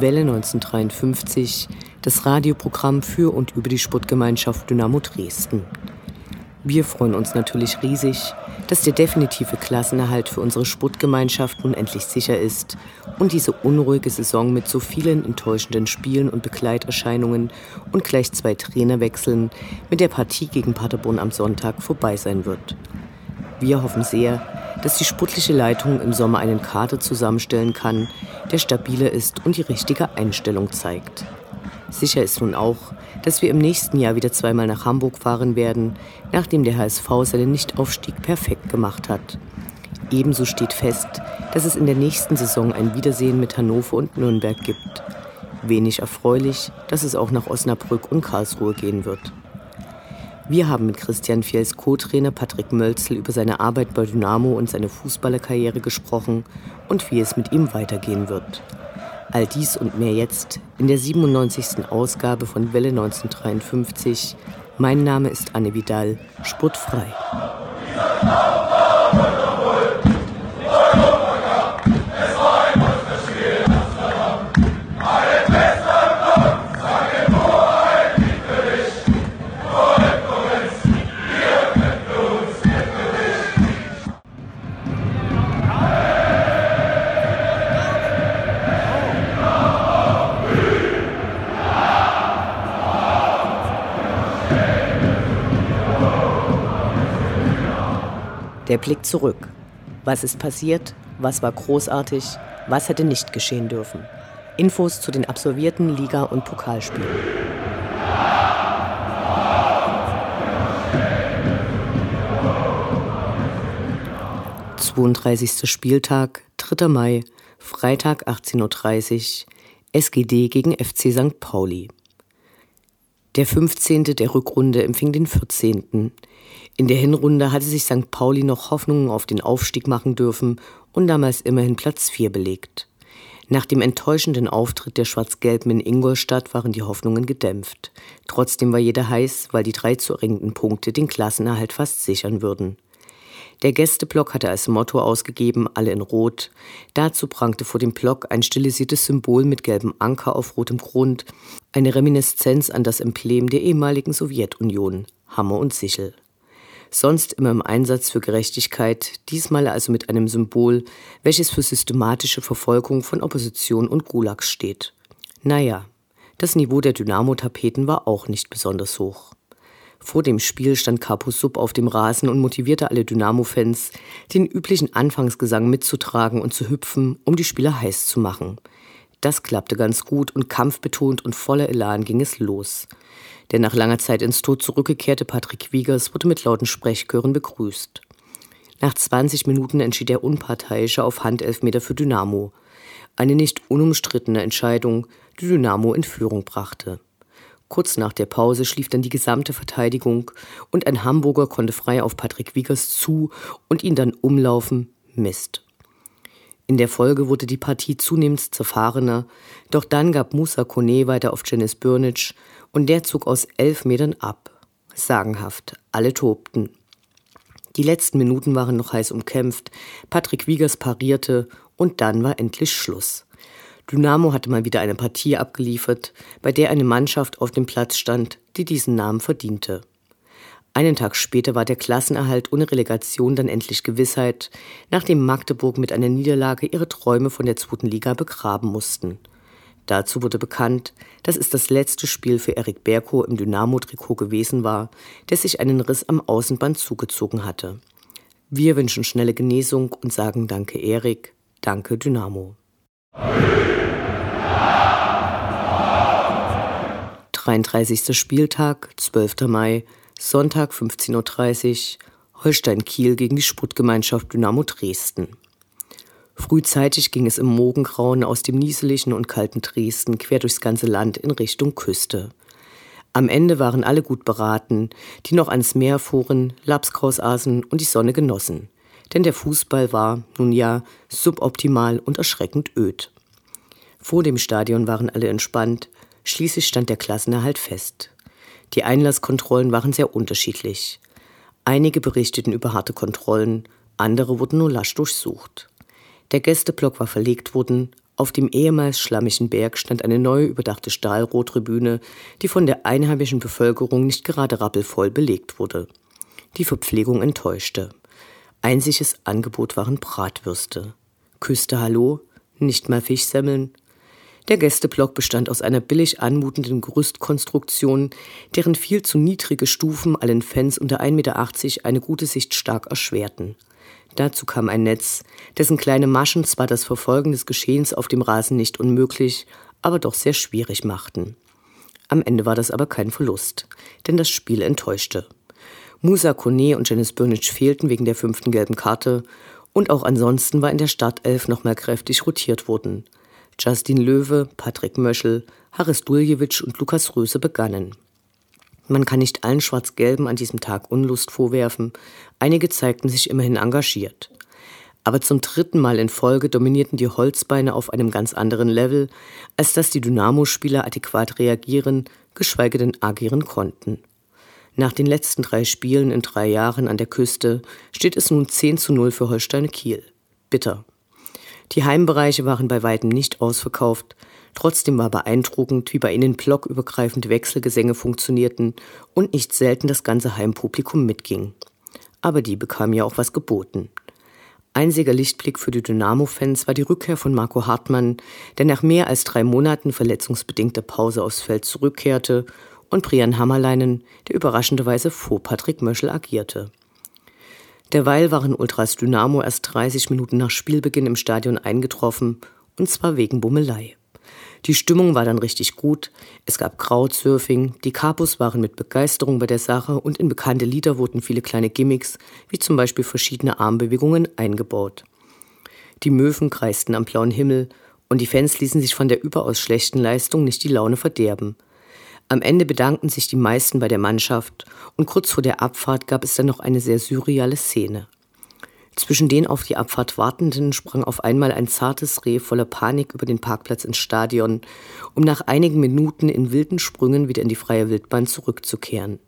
Welle 1953 das Radioprogramm für und über die Sportgemeinschaft Dynamo Dresden. Wir freuen uns natürlich riesig, dass der definitive Klassenerhalt für unsere Sportgemeinschaft nun endlich sicher ist und diese unruhige Saison mit so vielen enttäuschenden Spielen und Begleiterscheinungen und gleich zwei Trainerwechseln mit der Partie gegen Paderborn am Sonntag vorbei sein wird. Wir hoffen sehr, dass die sportliche Leitung im Sommer einen Kader zusammenstellen kann, der stabiler ist und die richtige Einstellung zeigt. Sicher ist nun auch, dass wir im nächsten Jahr wieder zweimal nach Hamburg fahren werden, nachdem der HSV seinen Nichtaufstieg perfekt gemacht hat. Ebenso steht fest, dass es in der nächsten Saison ein Wiedersehen mit Hannover und Nürnberg gibt. Wenig erfreulich, dass es auch nach Osnabrück und Karlsruhe gehen wird. Wir haben mit Christian Fiels Co-Trainer Patrick Mölzel über seine Arbeit bei Dynamo und seine Fußballerkarriere gesprochen und wie es mit ihm weitergehen wird. All dies und mehr jetzt in der 97. Ausgabe von Welle 1953. Mein Name ist Anne Vidal, sportfrei. Der Blick zurück. Was ist passiert? Was war großartig? Was hätte nicht geschehen dürfen? Infos zu den absolvierten Liga- und Pokalspielen. ...32. Spieltag, 3. Mai, Freitag 18.30 Uhr, SGD gegen FC St. Pauli. Der 15. der Rückrunde empfing den 14. In der Hinrunde hatte sich St. Pauli noch Hoffnungen auf den Aufstieg machen dürfen und damals immerhin Platz 4 belegt. Nach dem enttäuschenden Auftritt der Schwarz-Gelben in Ingolstadt waren die Hoffnungen gedämpft. Trotzdem war jeder heiß, weil die drei zu erringenden Punkte den Klassenerhalt fast sichern würden. Der Gästeblock hatte als Motto ausgegeben, alle in Rot. Dazu prangte vor dem Block ein stilisiertes Symbol mit gelbem Anker auf rotem Grund, eine Reminiszenz an das Emblem der ehemaligen Sowjetunion, Hammer und Sichel sonst immer im Einsatz für Gerechtigkeit, diesmal also mit einem Symbol, welches für systematische Verfolgung von Opposition und Gulags steht. Naja, das Niveau der Dynamo-Tapeten war auch nicht besonders hoch. Vor dem Spiel stand Capo Sub auf dem Rasen und motivierte alle Dynamo-Fans, den üblichen Anfangsgesang mitzutragen und zu hüpfen, um die Spieler heiß zu machen. Das klappte ganz gut und kampfbetont und voller Elan ging es los. Der nach langer Zeit ins Tod zurückgekehrte Patrick Wiegers wurde mit lauten Sprechchören begrüßt. Nach 20 Minuten entschied der Unparteiische auf Handelfmeter für Dynamo. Eine nicht unumstrittene Entscheidung, die Dynamo in Führung brachte. Kurz nach der Pause schlief dann die gesamte Verteidigung und ein Hamburger konnte frei auf Patrick Wiegers zu und ihn dann umlaufen. Mist. In der Folge wurde die Partie zunehmend zerfahrener, doch dann gab Musa Kone weiter auf Janis Bürnic und der zog aus elf Metern ab. Sagenhaft, alle tobten. Die letzten Minuten waren noch heiß umkämpft, Patrick Wiegers parierte und dann war endlich Schluss. Dynamo hatte mal wieder eine Partie abgeliefert, bei der eine Mannschaft auf dem Platz stand, die diesen Namen verdiente. Einen Tag später war der Klassenerhalt ohne Relegation dann endlich Gewissheit, nachdem Magdeburg mit einer Niederlage ihre Träume von der zweiten Liga begraben mussten. Dazu wurde bekannt, dass es das letzte Spiel für Erik Berko im Dynamo-Trikot gewesen war, der sich einen Riss am Außenband zugezogen hatte. Wir wünschen schnelle Genesung und sagen Danke Erik, danke Dynamo. 33. Spieltag, 12. Mai, Sonntag 15.30 Uhr, Holstein Kiel gegen die Sportgemeinschaft Dynamo Dresden. Frühzeitig ging es im Morgengrauen aus dem nieseligen und kalten Dresden quer durchs ganze Land in Richtung Küste. Am Ende waren alle gut beraten, die noch ans Meer fuhren, Lapskaus aßen und die Sonne genossen. Denn der Fußball war, nun ja, suboptimal und erschreckend öd. Vor dem Stadion waren alle entspannt, schließlich stand der Klassenerhalt fest. Die Einlasskontrollen waren sehr unterschiedlich. Einige berichteten über harte Kontrollen, andere wurden nur lasch durchsucht. Der Gästeblock war verlegt worden, auf dem ehemals schlammigen Berg stand eine neue überdachte Stahlrohrtribüne, die von der einheimischen Bevölkerung nicht gerade rappelvoll belegt wurde. Die Verpflegung enttäuschte. Einziges Angebot waren Bratwürste. Küste Hallo, nicht mal Fischsemmeln. Der Gästeblock bestand aus einer billig anmutenden Gerüstkonstruktion, deren viel zu niedrige Stufen allen Fans unter 1,80 Meter eine gute Sicht stark erschwerten. Dazu kam ein Netz, dessen kleine Maschen zwar das Verfolgen des Geschehens auf dem Rasen nicht unmöglich, aber doch sehr schwierig machten. Am Ende war das aber kein Verlust, denn das Spiel enttäuschte. Musa Kone und Janice Burnich fehlten wegen der fünften gelben Karte und auch ansonsten war in der Startelf nochmal kräftig rotiert worden. Justin Löwe, Patrick Möschel, Haris Duljewitsch und Lukas Röse begannen. Man kann nicht allen Schwarz-Gelben an diesem Tag Unlust vorwerfen, einige zeigten sich immerhin engagiert. Aber zum dritten Mal in Folge dominierten die Holzbeine auf einem ganz anderen Level, als dass die Dynamo-Spieler adäquat reagieren, geschweige denn agieren konnten. Nach den letzten drei Spielen in drei Jahren an der Küste steht es nun 10 zu 0 für Holstein Kiel. Bitter. Die Heimbereiche waren bei weitem nicht ausverkauft, Trotzdem war beeindruckend, wie bei ihnen blockübergreifende Wechselgesänge funktionierten und nicht selten das ganze Heimpublikum mitging. Aber die bekamen ja auch was geboten. Einziger Lichtblick für die Dynamo-Fans war die Rückkehr von Marco Hartmann, der nach mehr als drei Monaten verletzungsbedingter Pause aufs Feld zurückkehrte, und Brian Hammerleinen, der überraschenderweise vor Patrick Möschel agierte. Derweil waren Ultras Dynamo erst 30 Minuten nach Spielbeginn im Stadion eingetroffen, und zwar wegen Bummelei. Die Stimmung war dann richtig gut. Es gab Krautsurfing, die Kapus waren mit Begeisterung bei der Sache und in bekannte Lieder wurden viele kleine Gimmicks, wie zum Beispiel verschiedene Armbewegungen, eingebaut. Die Möwen kreisten am blauen Himmel und die Fans ließen sich von der überaus schlechten Leistung nicht die Laune verderben. Am Ende bedankten sich die meisten bei der Mannschaft und kurz vor der Abfahrt gab es dann noch eine sehr surreale Szene. Zwischen den auf die Abfahrt Wartenden sprang auf einmal ein zartes Reh voller Panik über den Parkplatz ins Stadion, um nach einigen Minuten in wilden Sprüngen wieder in die freie Wildbahn zurückzukehren.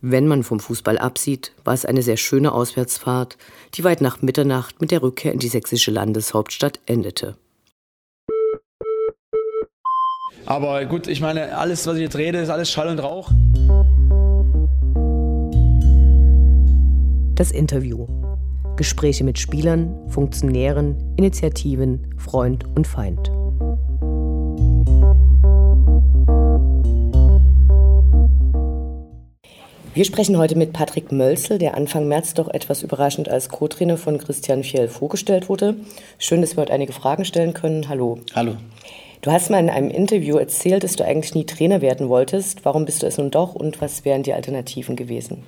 Wenn man vom Fußball absieht, war es eine sehr schöne Auswärtsfahrt, die weit nach Mitternacht mit der Rückkehr in die sächsische Landeshauptstadt endete. Aber gut, ich meine, alles, was ich jetzt rede, ist alles Schall und Rauch. Das Interview. Gespräche mit Spielern, Funktionären, Initiativen, Freund und Feind. Wir sprechen heute mit Patrick Mölzel, der Anfang März doch etwas überraschend als Co-Trainer von Christian Fjell vorgestellt wurde. Schön, dass wir heute einige Fragen stellen können. Hallo. Hallo. Du hast mal in einem Interview erzählt, dass du eigentlich nie Trainer werden wolltest. Warum bist du es nun doch und was wären die Alternativen gewesen?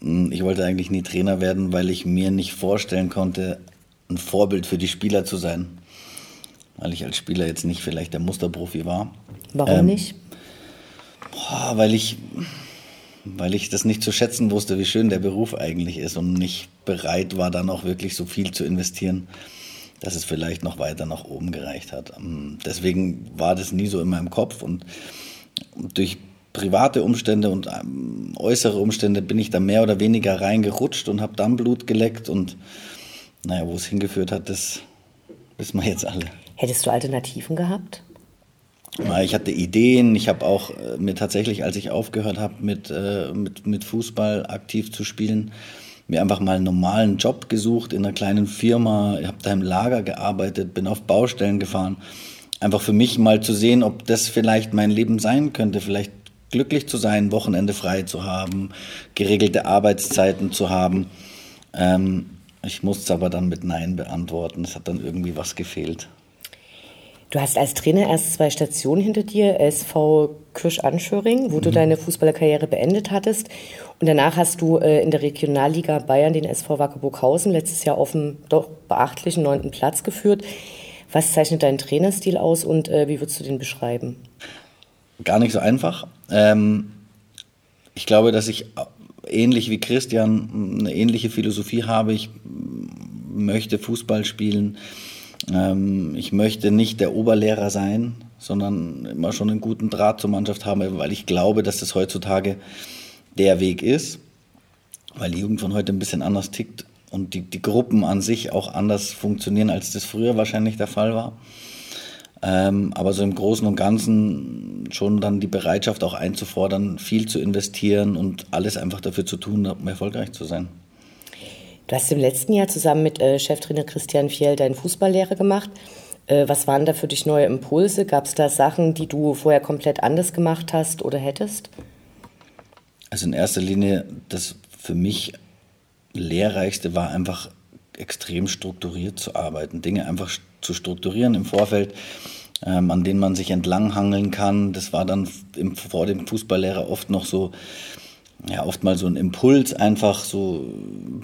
Hm, ich wollte eigentlich nie Trainer werden, weil ich mir nicht vorstellen konnte, ein Vorbild für die Spieler zu sein. Weil ich als Spieler jetzt nicht vielleicht der Musterprofi war. Warum ähm, nicht? Boah, weil ich, weil ich das nicht zu schätzen wusste, wie schön der Beruf eigentlich ist und nicht bereit war, dann auch wirklich so viel zu investieren, dass es vielleicht noch weiter nach oben gereicht hat. Ähm, deswegen war das nie so in meinem Kopf und durch private Umstände und ähm, äußere Umstände bin ich da mehr oder weniger reingerutscht und habe dann Blut geleckt und naja, wo es hingeführt hat, das wissen wir jetzt alle. Hättest du Alternativen gehabt? Ich hatte Ideen. Ich habe auch äh, mir tatsächlich, als ich aufgehört habe, mit, äh, mit, mit Fußball aktiv zu spielen, mir einfach mal einen normalen Job gesucht in einer kleinen Firma. Ich habe da im Lager gearbeitet, bin auf Baustellen gefahren. Einfach für mich mal zu sehen, ob das vielleicht mein Leben sein könnte. Vielleicht glücklich zu sein, Wochenende frei zu haben, geregelte Arbeitszeiten zu haben. Ähm, ich musste es aber dann mit Nein beantworten. Es hat dann irgendwie was gefehlt. Du hast als Trainer erst zwei Stationen hinter dir, SV Kirsch-Anschöring, wo mhm. du deine Fußballerkarriere beendet hattest. Und danach hast du äh, in der Regionalliga Bayern den SV Wackerburghausen letztes Jahr auf dem doch beachtlichen neunten Platz geführt. Was zeichnet deinen Trainerstil aus und äh, wie würdest du den beschreiben? Gar nicht so einfach. Ähm, ich glaube, dass ich ähnlich wie Christian eine ähnliche Philosophie habe. Ich möchte Fußball spielen ähm, ich möchte nicht der Oberlehrer sein, sondern immer schon einen guten Draht zur Mannschaft haben, weil ich glaube, dass das heutzutage der Weg ist, weil die Jugend von heute ein bisschen anders tickt und die, die Gruppen an sich auch anders funktionieren, als das früher wahrscheinlich der Fall war. Ähm, aber so im Großen und Ganzen schon dann die Bereitschaft auch einzufordern, viel zu investieren und alles einfach dafür zu tun, um erfolgreich zu sein. Du hast im letzten Jahr zusammen mit äh, Cheftrainer Christian Fjell deine Fußballlehre gemacht. Äh, was waren da für dich neue Impulse? Gab es da Sachen, die du vorher komplett anders gemacht hast oder hättest? Also in erster Linie, das für mich lehrreichste war einfach extrem strukturiert zu arbeiten, Dinge einfach zu strukturieren im Vorfeld, ähm, an denen man sich entlanghangeln kann. Das war dann im, vor dem Fußballlehrer oft noch so ja, oft mal so ein Impuls, einfach so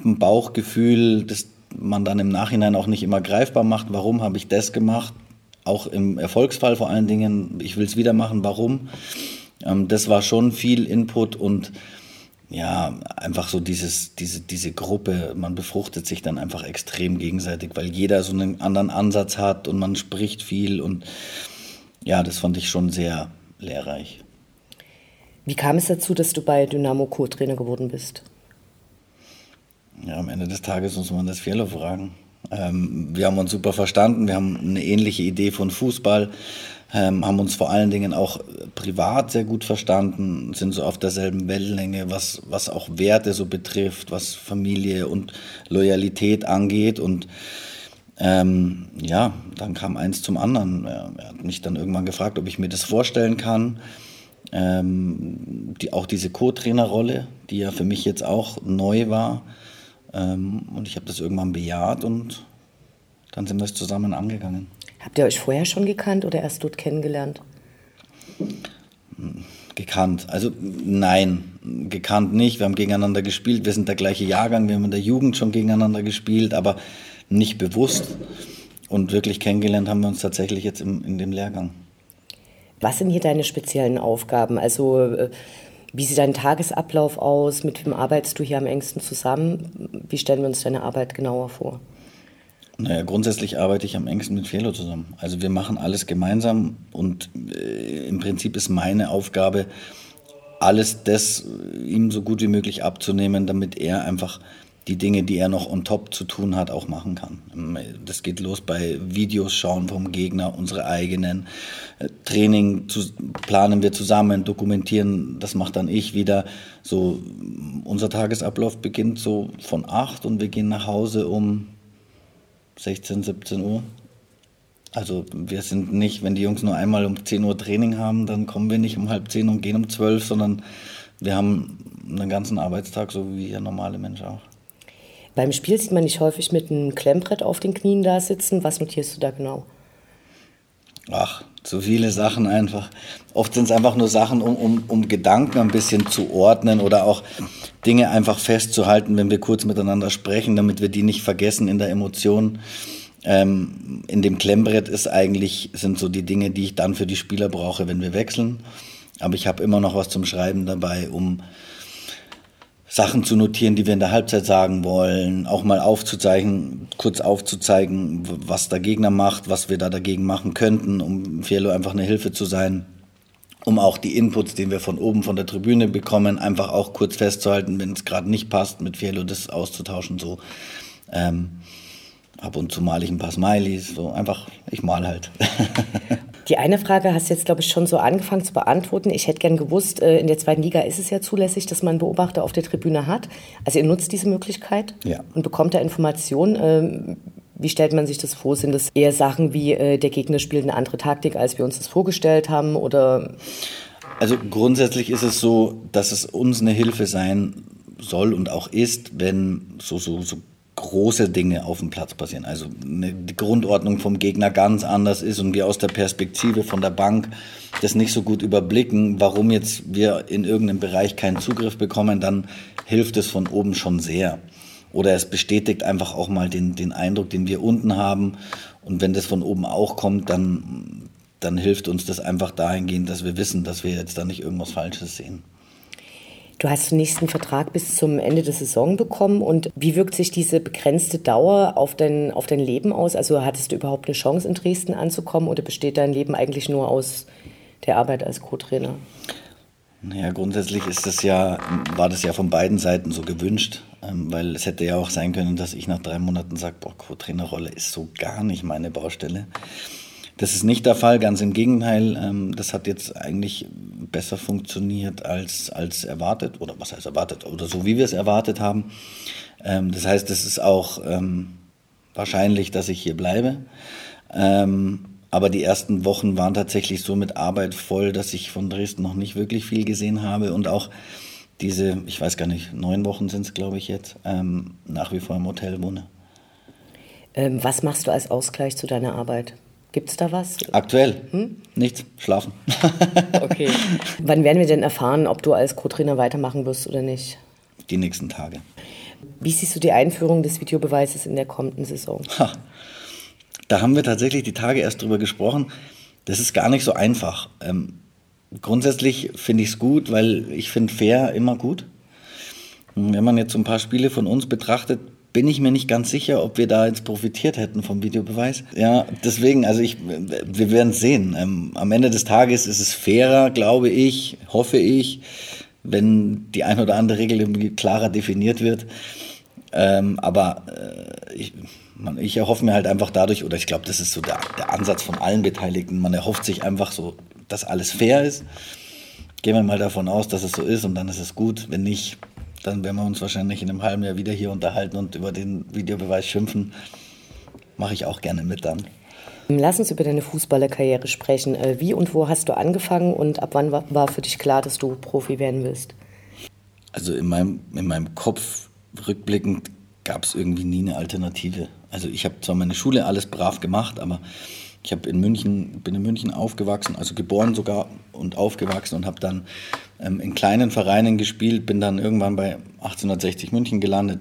ein Bauchgefühl, das man dann im Nachhinein auch nicht immer greifbar macht. Warum habe ich das gemacht? Auch im Erfolgsfall vor allen Dingen, ich will es wieder machen, warum? Ähm, das war schon viel Input und ja, einfach so dieses, diese, diese Gruppe, man befruchtet sich dann einfach extrem gegenseitig, weil jeder so einen anderen Ansatz hat und man spricht viel und ja, das fand ich schon sehr lehrreich. Wie kam es dazu, dass du bei Dynamo Co-Trainer geworden bist? Ja, am Ende des Tages muss man das Fehler fragen. Ähm, wir haben uns super verstanden, wir haben eine ähnliche Idee von Fußball, ähm, haben uns vor allen Dingen auch privat sehr gut verstanden, sind so auf derselben Wellenlänge, was, was auch Werte so betrifft, was Familie und Loyalität angeht. Und ähm, ja, dann kam eins zum anderen. Er, er hat mich dann irgendwann gefragt, ob ich mir das vorstellen kann ähm, die, auch diese Co-Trainer-Rolle, die ja für mich jetzt auch neu war. Ähm, und ich habe das irgendwann bejaht und dann sind wir es zusammen angegangen. Habt ihr euch vorher schon gekannt oder erst dort kennengelernt? Gekannt. Also nein, gekannt nicht. Wir haben gegeneinander gespielt. Wir sind der gleiche Jahrgang. Wir haben in der Jugend schon gegeneinander gespielt, aber nicht bewusst. Und wirklich kennengelernt haben wir uns tatsächlich jetzt im, in dem Lehrgang. Was sind hier deine speziellen Aufgaben? Also äh, wie sieht dein Tagesablauf aus? Mit wem arbeitest du hier am engsten zusammen? Wie stellen wir uns deine Arbeit genauer vor? Naja, grundsätzlich arbeite ich am engsten mit Felo zusammen. Also wir machen alles gemeinsam und äh, im Prinzip ist meine Aufgabe, alles das ihm so gut wie möglich abzunehmen, damit er einfach die Dinge, die er noch on top zu tun hat, auch machen kann. Das geht los bei Videos schauen vom Gegner, unsere eigenen. Äh, Training zu, planen wir zusammen, dokumentieren, das macht dann ich wieder. So, unser Tagesablauf beginnt so von 8 und wir gehen nach Hause um 16, 17 Uhr. Also wir sind nicht, wenn die Jungs nur einmal um 10 Uhr Training haben, dann kommen wir nicht um halb 10 und gehen um 12, sondern wir haben einen ganzen Arbeitstag, so wie der normale Mensch auch. Beim Spiel sieht man nicht häufig mit einem Klemmbrett auf den Knien da sitzen. Was notierst du da genau? Ach, zu viele Sachen einfach. Oft sind es einfach nur Sachen, um, um, um Gedanken ein bisschen zu ordnen oder auch Dinge einfach festzuhalten, wenn wir kurz miteinander sprechen, damit wir die nicht vergessen in der Emotion. Ähm, in dem Klemmbrett ist eigentlich, sind so die Dinge, die ich dann für die Spieler brauche, wenn wir wechseln. Aber ich habe immer noch was zum Schreiben dabei, um Sachen zu notieren, die wir in der Halbzeit sagen wollen, auch mal aufzuzeigen, kurz aufzuzeigen, was der Gegner macht, was wir da dagegen machen könnten, um Fiello einfach eine Hilfe zu sein, um auch die Inputs, die wir von oben von der Tribüne bekommen, einfach auch kurz festzuhalten, wenn es gerade nicht passt, mit Fiello das auszutauschen, so. Ähm, ab und zu male ich ein paar Smileys, so einfach, ich mal halt. Die eine Frage hast du jetzt, glaube ich, schon so angefangen zu beantworten. Ich hätte gern gewusst, äh, in der zweiten Liga ist es ja zulässig, dass man einen Beobachter auf der Tribüne hat. Also ihr nutzt diese Möglichkeit ja. und bekommt da Informationen. Ähm, wie stellt man sich das vor? Sind das eher Sachen wie, äh, der Gegner spielt eine andere Taktik, als wir uns das vorgestellt haben? Oder? Also grundsätzlich ist es so, dass es uns eine Hilfe sein soll und auch ist, wenn so, so, so große Dinge auf dem Platz passieren. Also eine, die Grundordnung vom Gegner ganz anders ist und wir aus der Perspektive von der Bank das nicht so gut überblicken, warum jetzt wir in irgendeinem Bereich keinen Zugriff bekommen, dann hilft es von oben schon sehr. Oder es bestätigt einfach auch mal den, den Eindruck, den wir unten haben. Und wenn das von oben auch kommt, dann, dann hilft uns das einfach dahingehend, dass wir wissen, dass wir jetzt da nicht irgendwas Falsches sehen. Du hast den nächsten Vertrag bis zum Ende der Saison bekommen. Und wie wirkt sich diese begrenzte Dauer auf dein, auf dein Leben aus? Also hattest du überhaupt eine Chance, in Dresden anzukommen oder besteht dein Leben eigentlich nur aus der Arbeit als Co-Trainer? Naja, grundsätzlich ist das ja, war das ja von beiden Seiten so gewünscht, ähm, weil es hätte ja auch sein können, dass ich nach drei Monaten sage, Co-Trainerrolle ist so gar nicht meine Baustelle. Das ist nicht der Fall, ganz im Gegenteil. Ähm, das hat jetzt eigentlich besser funktioniert als, als erwartet, oder was heißt erwartet, oder so wie wir es erwartet haben. Ähm, das heißt, es ist auch ähm, wahrscheinlich, dass ich hier bleibe. aber die ersten Wochen waren tatsächlich so mit Arbeit voll, dass ich von Dresden noch nicht wirklich viel gesehen habe und auch diese, ich weiß gar nicht, neun Wochen sind es, glaube ich, jetzt, nach wie vor im Hotel wohne. was machst du als Ausgleich zu deiner Arbeit? Gibt es da was? Aktuell? Hm? Nichts. Schlafen. okay. Wann werden wir denn erfahren, ob du als Co-Trainer weitermachen wirst oder nicht? Die nächsten Tage. Wie siehst du die Einführung des Videobeweises in der kommenden Saison? Ha. Da haben wir tatsächlich die Tage erst drüber gesprochen. Das ist gar nicht so einfach. Ähm, grundsätzlich finde ich es gut, weil ich finde fair immer gut. Wenn man jetzt so ein paar Spiele von uns betrachtet, bin ich mir nicht ganz sicher, ob wir da jetzt profitiert hätten vom Videobeweis. Ja, deswegen, also ich, wir werden es sehen. Ähm, am Ende des Tages ist es fairer, glaube ich, hoffe ich, wenn die ein oder andere Regel klarer definiert wird. Ähm, aber äh, ich, man, ich erhoffe mir halt einfach dadurch, oder ich glaube, das ist so der, der Ansatz von allen Beteiligten, man erhofft sich einfach so, dass alles fair ist. Gehen wir mal davon aus, dass es so ist und dann ist es gut. Wenn nicht, dann werden wir uns wahrscheinlich in einem halben Jahr wieder hier unterhalten und über den Videobeweis schimpfen. Mache ich auch gerne mit dann. Lass uns über deine Fußballerkarriere sprechen. Äh, wie und wo hast du angefangen und ab wann war für dich klar, dass du Profi werden willst? Also in meinem, in meinem Kopf rückblickend gab es irgendwie nie eine Alternative. Also ich habe zwar meine Schule alles brav gemacht, aber ich habe in München, bin in München aufgewachsen, also geboren sogar und aufgewachsen und habe dann ähm, in kleinen Vereinen gespielt, bin dann irgendwann bei 1860 München gelandet,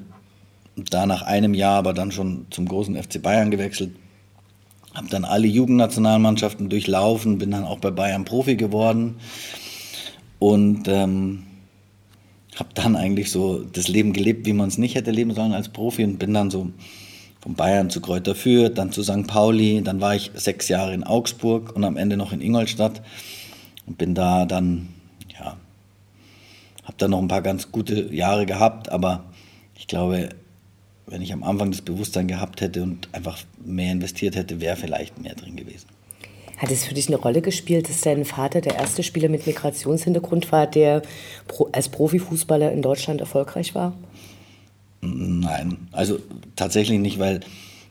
da nach einem Jahr aber dann schon zum großen FC Bayern gewechselt, habe dann alle Jugendnationalmannschaften durchlaufen, bin dann auch bei Bayern Profi geworden und ähm, habe dann eigentlich so das Leben gelebt, wie man es nicht hätte leben sollen als Profi und bin dann so von Bayern zu Kräuter Fürth, dann zu St. Pauli, dann war ich sechs Jahre in Augsburg und am Ende noch in Ingolstadt und bin da dann, ja, habe da noch ein paar ganz gute Jahre gehabt, aber ich glaube, wenn ich am Anfang das Bewusstsein gehabt hätte und einfach mehr investiert hätte, wäre vielleicht mehr drin gewesen. Hat es für dich eine Rolle gespielt, dass dein Vater der erste Spieler mit Migrationshintergrund war, der als Profifußballer in Deutschland erfolgreich war? Nein, also tatsächlich nicht, weil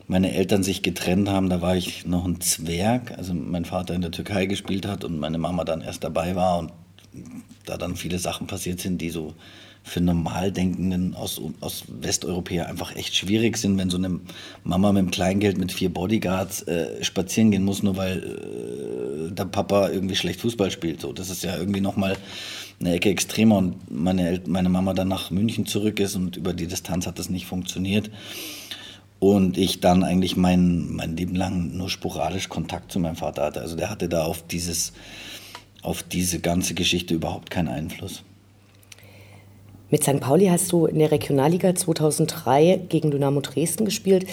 meine Eltern sich getrennt haben. Da war ich noch ein Zwerg, also mein Vater in der Türkei gespielt hat und meine Mama dann erst dabei war und da dann viele Sachen passiert sind, die so für Normaldenkenden aus, aus Westeuropäer einfach echt schwierig sind, wenn so eine Mama mit dem Kleingeld mit vier Bodyguards äh, spazieren gehen muss, nur weil äh, der Papa irgendwie schlecht Fußball spielt. So, das ist ja irgendwie nochmal eine Ecke extremer und meine, meine Mama dann nach München zurück ist und über die Distanz hat das nicht funktioniert. Und ich dann eigentlich mein, mein Leben lang nur sporadisch Kontakt zu meinem Vater hatte. Also der hatte da auf, dieses, auf diese ganze Geschichte überhaupt keinen Einfluss. Mit St. Pauli hast du in der Regionalliga 2003 gegen Dynamo Dresden gespielt.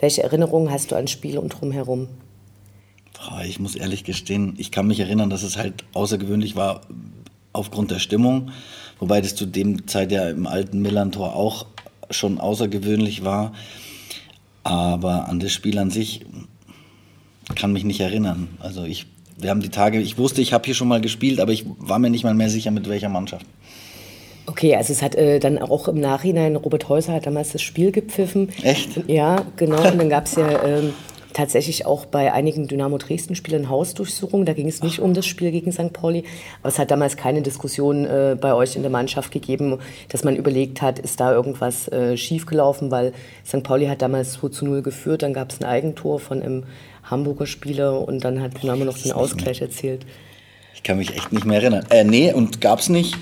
Welche Erinnerungen hast du an Spiel und drumherum? Ich muss ehrlich gestehen, ich kann mich erinnern, dass es halt außergewöhnlich war, aufgrund der Stimmung, wobei das zu dem Zeit ja im alten Millantor auch schon außergewöhnlich war. Aber an das Spiel an sich kann mich nicht erinnern. Also ich, wir haben die Tage, ich wusste, ich habe hier schon mal gespielt, aber ich war mir nicht mal mehr sicher, mit welcher Mannschaft. Okay, also es hat äh, dann auch im Nachhinein, Robert Häuser hat damals das Spiel gepfiffen. Echt? Ja, genau. Und dann gab es ja ähm, tatsächlich auch bei einigen Dynamo Dresden-Spielern Hausdurchsuchungen. Da ging es nicht um das Spiel gegen St. Pauli. Aber es hat damals keine Diskussion äh, bei euch in der Mannschaft gegeben, dass man überlegt hat, ist da irgendwas äh, schiefgelaufen, weil St. Pauli hat damals 2 zu 0 geführt. Dann gab es ein Eigentor von einem Hamburger Spieler und dann hat Dynamo noch den Ausgleich erzielt. Ich kann mich echt nicht mehr erinnern. Äh, nee, und gab es nicht.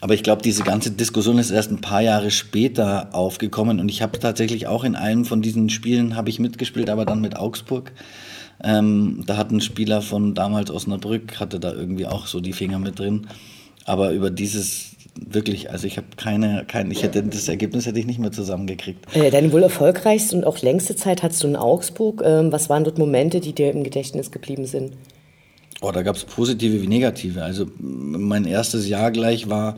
Aber ich glaube, diese ganze Diskussion ist erst ein paar Jahre später aufgekommen und ich habe tatsächlich auch in einem von diesen Spielen habe ich mitgespielt, aber dann mit Augsburg. Ähm, da hat ein Spieler von damals Osnabrück hatte da irgendwie auch so die Finger mit drin. Aber über dieses wirklich, also ich habe keine, keine, ich hätte das Ergebnis hätte ich nicht mehr zusammengekriegt. Äh, deine wohl erfolgreichste und auch längste Zeit hattest du in Augsburg. Ähm, was waren dort Momente, die dir im Gedächtnis geblieben sind? Oh, da gab es positive wie negative. Also mein erstes Jahr gleich war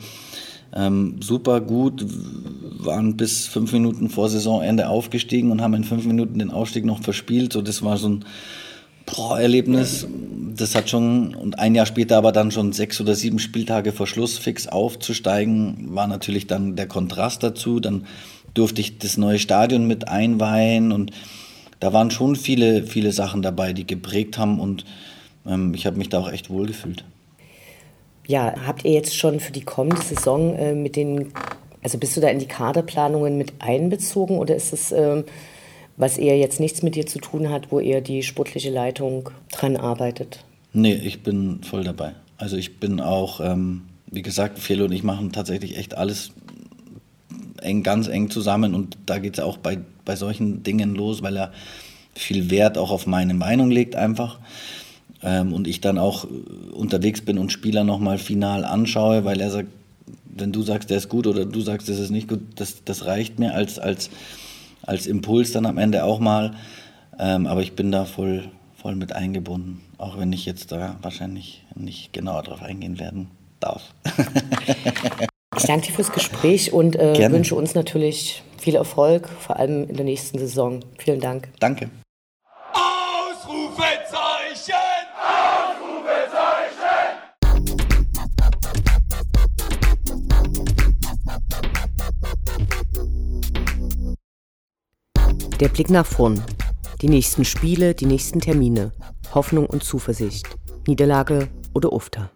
ähm, super gut, waren bis fünf Minuten vor Saisonende aufgestiegen und haben in fünf Minuten den Aufstieg noch verspielt. So, das war so ein Erlebnis. Das hat schon, und ein Jahr später aber dann schon sechs oder sieben Spieltage vor Schluss fix aufzusteigen, war natürlich dann der Kontrast dazu. Dann durfte ich das neue Stadion mit einweihen und da waren schon viele, viele Sachen dabei, die geprägt haben und ähm, ich habe mich da auch echt wohl gefühlt. Ja, habt ihr jetzt schon für die kommende Saison äh, mit den, also bist du da in die Kaderplanungen mit einbezogen oder ist es, äh, was eher jetzt nichts mit dir zu tun hat, wo eher die sportliche Leitung dran arbeitet? Nee, ich bin voll dabei. Also ich bin auch, ähm, wie gesagt, Felo und ich machen tatsächlich echt alles eng, ganz eng zusammen und da geht es auch bei, bei solchen Dingen los, weil er viel Wert auch auf meine Meinung legt einfach ähm, und ich dann auch äh, unterwegs bin und Spieler nochmal final anschaue, weil er sagt, wenn du sagst, der ist gut oder du sagst, das ist nicht gut, das, das reicht mir als, als, als Impuls dann am Ende auch mal. Ähm, aber ich bin da voll, voll mit eingebunden, auch wenn ich jetzt da wahrscheinlich nicht genauer drauf eingehen werden darf. ich danke dir fürs Gespräch und äh, wünsche uns natürlich viel Erfolg, vor allem in der nächsten Saison. Vielen Dank. Danke. Der Blick nach vorn. Die nächsten Spiele, die nächsten Termine. Hoffnung und Zuversicht. Niederlage oder Ufter.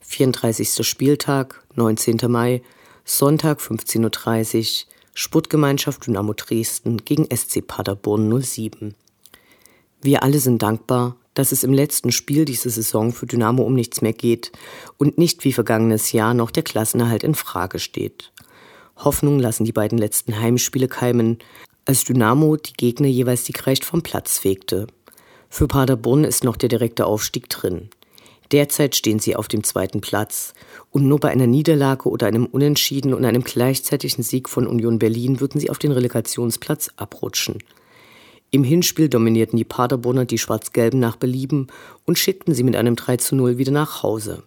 Vierunddreißigster Spieltag, 19. Mai, Sonntag 15.30 Uhr, Sportgemeinschaft Dynamo Dresden gegen SC Paderborn 07. Wir alle sind dankbar, dass es im letzten Spiel dieser Saison für Dynamo um nichts mehr geht und nicht wie vergangenes Jahr noch der Klassenerhalt in Frage steht. Hoffnung lassen die beiden letzten Heimspiele keimen, als Dynamo die Gegner jeweils siegreich vom Platz fegte. Für Paderborn ist noch der direkte Aufstieg drin. Derzeit stehen sie auf dem zweiten Platz und nur bei einer Niederlage oder einem Unentschieden und einem gleichzeitigen Sieg von Union Berlin würden sie auf den Relegationsplatz abrutschen. Im Hinspiel dominierten die Paderborner die Schwarz-Gelben nach Belieben und schickten sie mit einem 3 zu 0 wieder nach Hause.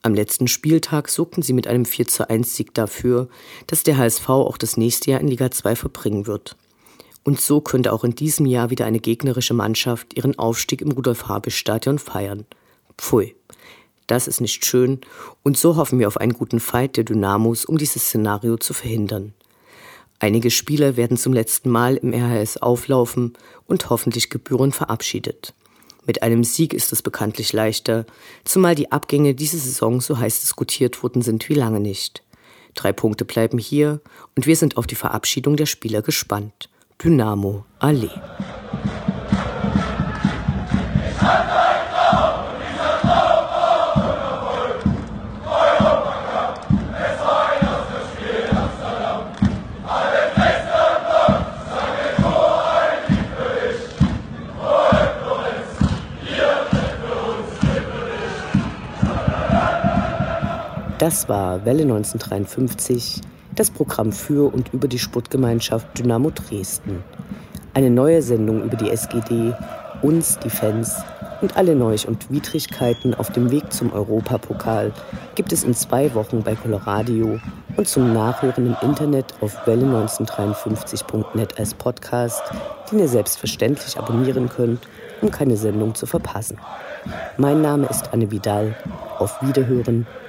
Am letzten Spieltag sorgten sie mit einem 4 zu 1 Sieg dafür, dass der HSV auch das nächste Jahr in Liga 2 verbringen wird. Und so könnte auch in diesem Jahr wieder eine gegnerische Mannschaft ihren Aufstieg im Rudolf-Habich-Stadion feiern. Pfui. Das ist nicht schön und so hoffen wir auf einen guten Fight der Dynamos, um dieses Szenario zu verhindern. Einige Spieler werden zum letzten Mal im RHS auflaufen und hoffentlich gebührend verabschiedet. Mit einem Sieg ist es bekanntlich leichter, zumal die Abgänge diese Saison so heiß diskutiert worden sind wie lange nicht. Drei Punkte bleiben hier und wir sind auf die Verabschiedung der Spieler gespannt. Dynamo Allee. Das war Welle 1953, das Programm für und über die Sportgemeinschaft Dynamo Dresden. Eine neue Sendung über die SGD, uns, die Fans und alle Neuch- und Widrigkeiten auf dem Weg zum Europapokal gibt es in zwei Wochen bei Coloradio und zum Nachhören im Internet auf welle1953.net als Podcast, den ihr selbstverständlich abonnieren könnt, um keine Sendung zu verpassen. Mein Name ist Anne Vidal. Auf Wiederhören